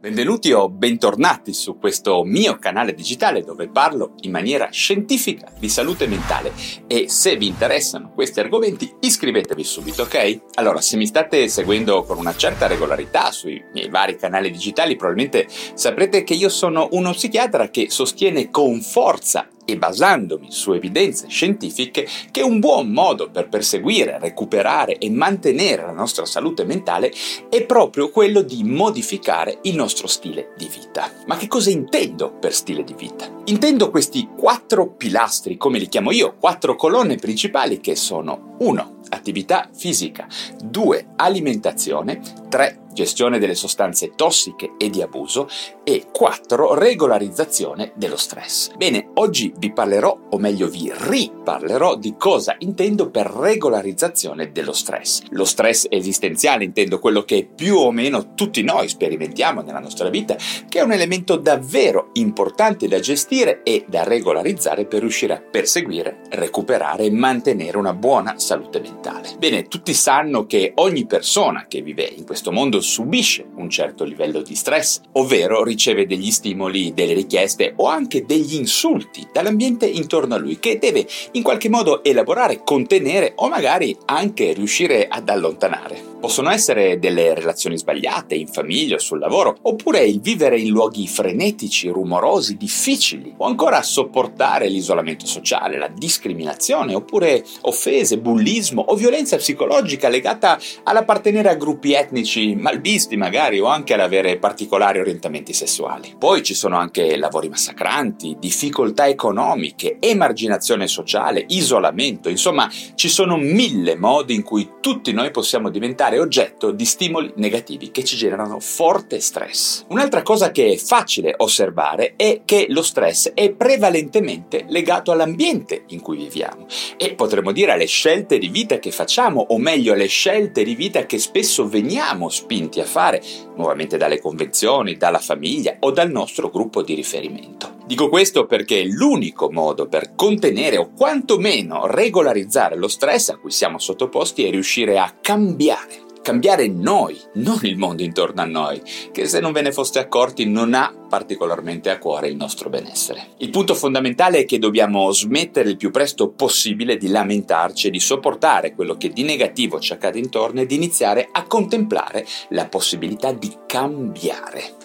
Benvenuti o bentornati su questo mio canale digitale dove parlo in maniera scientifica di salute mentale e se vi interessano questi argomenti iscrivetevi subito, ok? Allora, se mi state seguendo con una certa regolarità sui miei vari canali digitali probabilmente saprete che io sono uno psichiatra che sostiene con forza e basandomi su evidenze scientifiche che un buon modo per perseguire, recuperare e mantenere la nostra salute mentale è proprio quello di modificare il nostro stile di vita. Ma che cosa intendo per stile di vita? Intendo questi quattro pilastri, come li chiamo io, quattro colonne principali che sono 1. Attività fisica, 2. Alimentazione, 3 gestione delle sostanze tossiche e di abuso e 4 regolarizzazione dello stress. Bene, oggi vi parlerò, o meglio vi riparlerò di cosa intendo per regolarizzazione dello stress. Lo stress esistenziale intendo quello che più o meno tutti noi sperimentiamo nella nostra vita, che è un elemento davvero importante da gestire e da regolarizzare per riuscire a perseguire, recuperare e mantenere una buona salute mentale. Bene, tutti sanno che ogni persona che vive in questo mondo subisce un certo livello di stress, ovvero riceve degli stimoli, delle richieste o anche degli insulti dall'ambiente intorno a lui che deve in qualche modo elaborare, contenere o magari anche riuscire ad allontanare. Possono essere delle relazioni sbagliate in famiglia o sul lavoro, oppure il vivere in luoghi frenetici, rumorosi, difficili, o ancora sopportare l'isolamento sociale, la discriminazione, oppure offese, bullismo o violenza psicologica legata all'appartenere a gruppi etnici malvisti magari o anche all'avere particolari orientamenti sessuali. Poi ci sono anche lavori massacranti, difficoltà economiche, emarginazione sociale, isolamento, insomma ci sono mille modi in cui tutti noi possiamo diventare oggetto di stimoli negativi che ci generano forte stress. Un'altra cosa che è facile osservare è che lo stress è prevalentemente legato all'ambiente in cui viviamo e potremmo dire alle scelte di vita che facciamo o meglio alle scelte di vita che spesso veniamo spinti a fare nuovamente dalle convenzioni, dalla famiglia o dal nostro gruppo di riferimento. Dico questo perché l'unico modo per contenere o quantomeno regolarizzare lo stress a cui siamo sottoposti è riuscire a cambiare cambiare noi, non il mondo intorno a noi, che se non ve ne foste accorti non ha particolarmente a cuore il nostro benessere. Il punto fondamentale è che dobbiamo smettere il più presto possibile di lamentarci e di sopportare quello che di negativo ci accade intorno e di iniziare a contemplare la possibilità di cambiare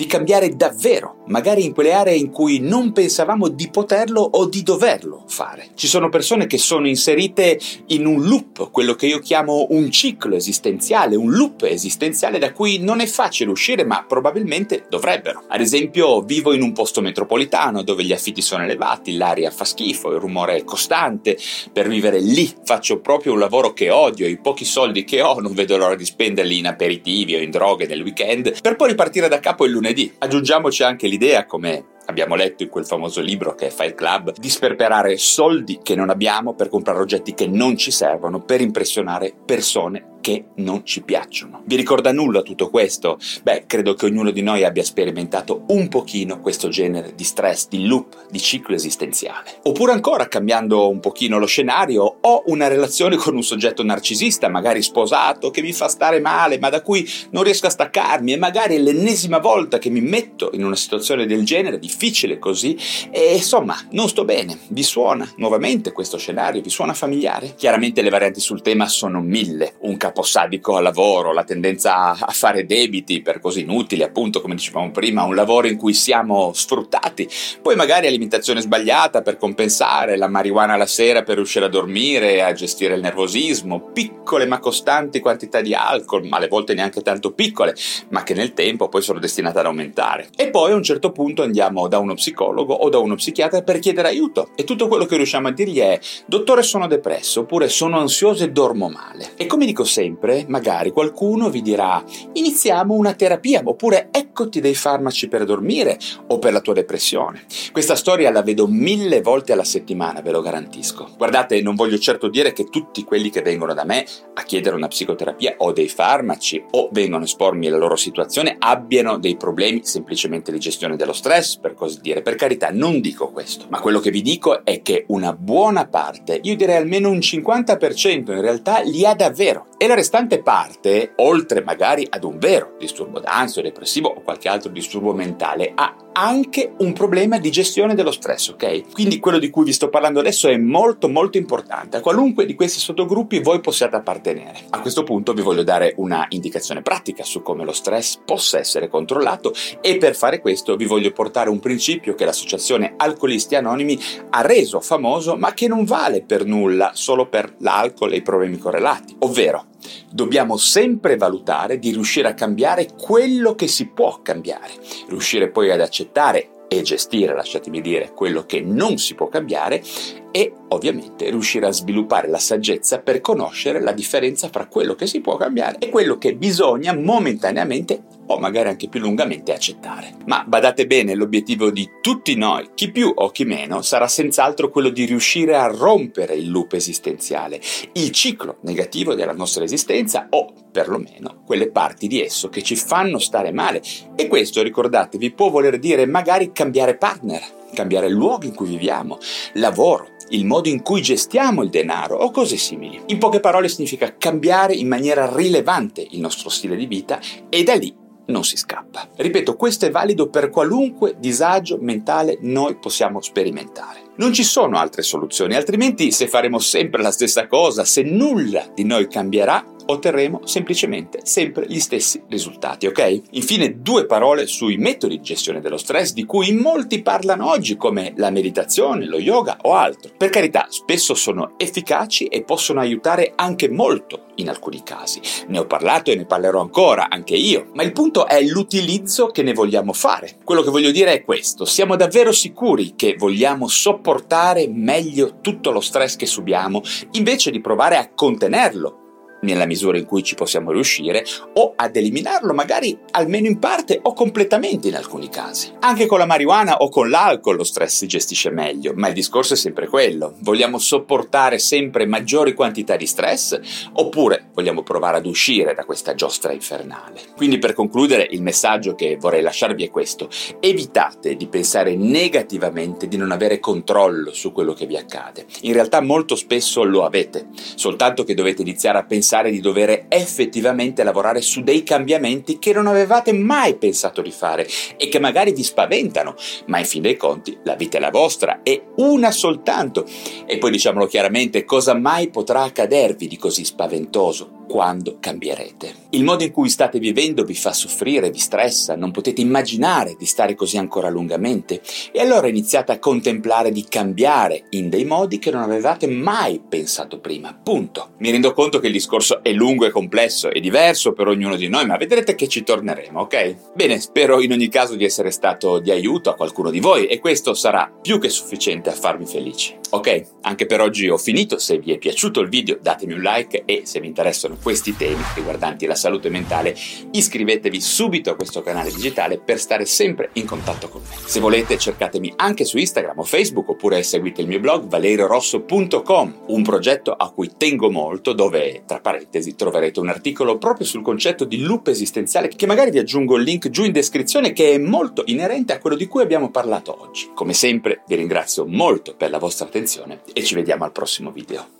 di cambiare davvero, magari in quelle aree in cui non pensavamo di poterlo o di doverlo fare. Ci sono persone che sono inserite in un loop, quello che io chiamo un ciclo esistenziale, un loop esistenziale da cui non è facile uscire, ma probabilmente dovrebbero. Ad esempio, vivo in un posto metropolitano dove gli affitti sono elevati, l'aria fa schifo, il rumore è costante. Per vivere lì faccio proprio un lavoro che odio, i pochi soldi che ho non vedo l'ora di spenderli in aperitivi o in droghe nel weekend, per poi ripartire da capo il lunedì lunedì. Aggiungiamoci anche l'idea, come abbiamo letto in quel famoso libro che è Fight Club, di sperperare soldi che non abbiamo per comprare oggetti che non ci servono per impressionare persone che non ci piacciono. Vi ricorda nulla tutto questo? Beh, credo che ognuno di noi abbia sperimentato un pochino questo genere di stress, di loop, di ciclo esistenziale. Oppure ancora, cambiando un pochino lo scenario, ho una relazione con un soggetto narcisista, magari sposato, che mi fa stare male, ma da cui non riesco a staccarmi e magari è l'ennesima volta che mi metto in una situazione del genere, difficile così, e insomma, non sto bene. Vi suona nuovamente questo scenario? Vi suona familiare? Chiaramente le varianti sul tema sono mille. Un caposadico al lavoro, la tendenza a fare debiti per cose inutili, appunto come dicevamo prima, un lavoro in cui siamo sfruttati, poi magari alimentazione sbagliata per compensare, la marijuana la sera per riuscire a dormire, a gestire il nervosismo, piccole ma costanti quantità di alcol, ma alle volte neanche tanto piccole, ma che nel tempo poi sono destinate ad aumentare. E poi a un certo punto andiamo da uno psicologo o da uno psichiatra per chiedere aiuto e tutto quello che riusciamo a dirgli è dottore sono depresso oppure sono ansioso e dormo male. E come dico sempre, sempre, magari qualcuno vi dirà iniziamo una terapia oppure eccoti dei farmaci per dormire o per la tua depressione. Questa storia la vedo mille volte alla settimana, ve lo garantisco. Guardate, non voglio certo dire che tutti quelli che vengono da me a chiedere una psicoterapia o dei farmaci o vengono a espormi la loro situazione abbiano dei problemi semplicemente di gestione dello stress, per così dire. Per carità, non dico questo, ma quello che vi dico è che una buona parte, io direi almeno un 50% in realtà, li ha davvero. E la restante parte, oltre magari ad un vero disturbo d'ansia, depressivo o qualche altro disturbo mentale, ha anche un problema di gestione dello stress, ok? Quindi quello di cui vi sto parlando adesso è molto molto importante. A qualunque di questi sottogruppi voi possiate appartenere. A questo punto vi voglio dare una indicazione pratica su come lo stress possa essere controllato e per fare questo vi voglio portare un principio che l'associazione Alcolisti Anonimi ha reso famoso ma che non vale per nulla solo per l'alcol e i problemi correlati, ovvero dobbiamo sempre valutare di riuscire a cambiare quello che si può cambiare, riuscire poi ad accettare e gestire, lasciatemi dire, quello che non si può cambiare e ovviamente riuscire a sviluppare la saggezza per conoscere la differenza fra quello che si può cambiare e quello che bisogna momentaneamente o magari anche più lungamente accettare. Ma badate bene, l'obiettivo di tutti noi, chi più o chi meno, sarà senz'altro quello di riuscire a rompere il loop esistenziale, il ciclo negativo della nostra esistenza o perlomeno quelle parti di esso che ci fanno stare male. E questo, ricordatevi, può voler dire magari cambiare partner, cambiare luogo in cui viviamo, lavoro, il modo in cui gestiamo il denaro o cose simili. In poche parole significa cambiare in maniera rilevante il nostro stile di vita e da lì non si scappa. Ripeto, questo è valido per qualunque disagio mentale noi possiamo sperimentare. Non ci sono altre soluzioni, altrimenti se faremo sempre la stessa cosa, se nulla di noi cambierà, otterremo semplicemente sempre gli stessi risultati, ok? Infine due parole sui metodi di gestione dello stress di cui molti parlano oggi come la meditazione, lo yoga o altro. Per carità, spesso sono efficaci e possono aiutare anche molto in alcuni casi. Ne ho parlato e ne parlerò ancora, anche io, ma il punto è l'utilizzo che ne vogliamo fare. Quello che voglio dire è questo, siamo davvero sicuri che vogliamo sopportare meglio tutto lo stress che subiamo invece di provare a contenerlo nella misura in cui ci possiamo riuscire, o ad eliminarlo magari almeno in parte o completamente in alcuni casi. Anche con la marijuana o con l'alcol lo stress si gestisce meglio, ma il discorso è sempre quello. Vogliamo sopportare sempre maggiori quantità di stress oppure vogliamo provare ad uscire da questa giostra infernale? Quindi per concludere il messaggio che vorrei lasciarvi è questo. Evitate di pensare negativamente di non avere controllo su quello che vi accade. In realtà molto spesso lo avete, soltanto che dovete iniziare a pensare pensare di dover effettivamente lavorare su dei cambiamenti che non avevate mai pensato di fare e che magari vi spaventano, ma in fin dei conti la vita è la vostra, è una soltanto. E poi diciamolo chiaramente, cosa mai potrà accadervi di così spaventoso? Quando cambierete. Il modo in cui state vivendo vi fa soffrire, vi stressa, non potete immaginare di stare così ancora lungamente e allora iniziate a contemplare di cambiare in dei modi che non avevate mai pensato prima. Punto. Mi rendo conto che il discorso è lungo e complesso e diverso per ognuno di noi, ma vedrete che ci torneremo, ok? Bene, spero in ogni caso di essere stato di aiuto a qualcuno di voi e questo sarà più che sufficiente a farmi felice. Ok, anche per oggi ho finito, se vi è piaciuto il video datemi un like e se vi interessano questi temi riguardanti la salute mentale, iscrivetevi subito a questo canale digitale per stare sempre in contatto con me. Se volete cercatemi anche su Instagram o Facebook oppure seguite il mio blog valeriorosso.com, un progetto a cui tengo molto dove tra parentesi troverete un articolo proprio sul concetto di loop esistenziale che magari vi aggiungo il link giù in descrizione che è molto inerente a quello di cui abbiamo parlato oggi. Come sempre vi ringrazio molto per la vostra attenzione e ci vediamo al prossimo video.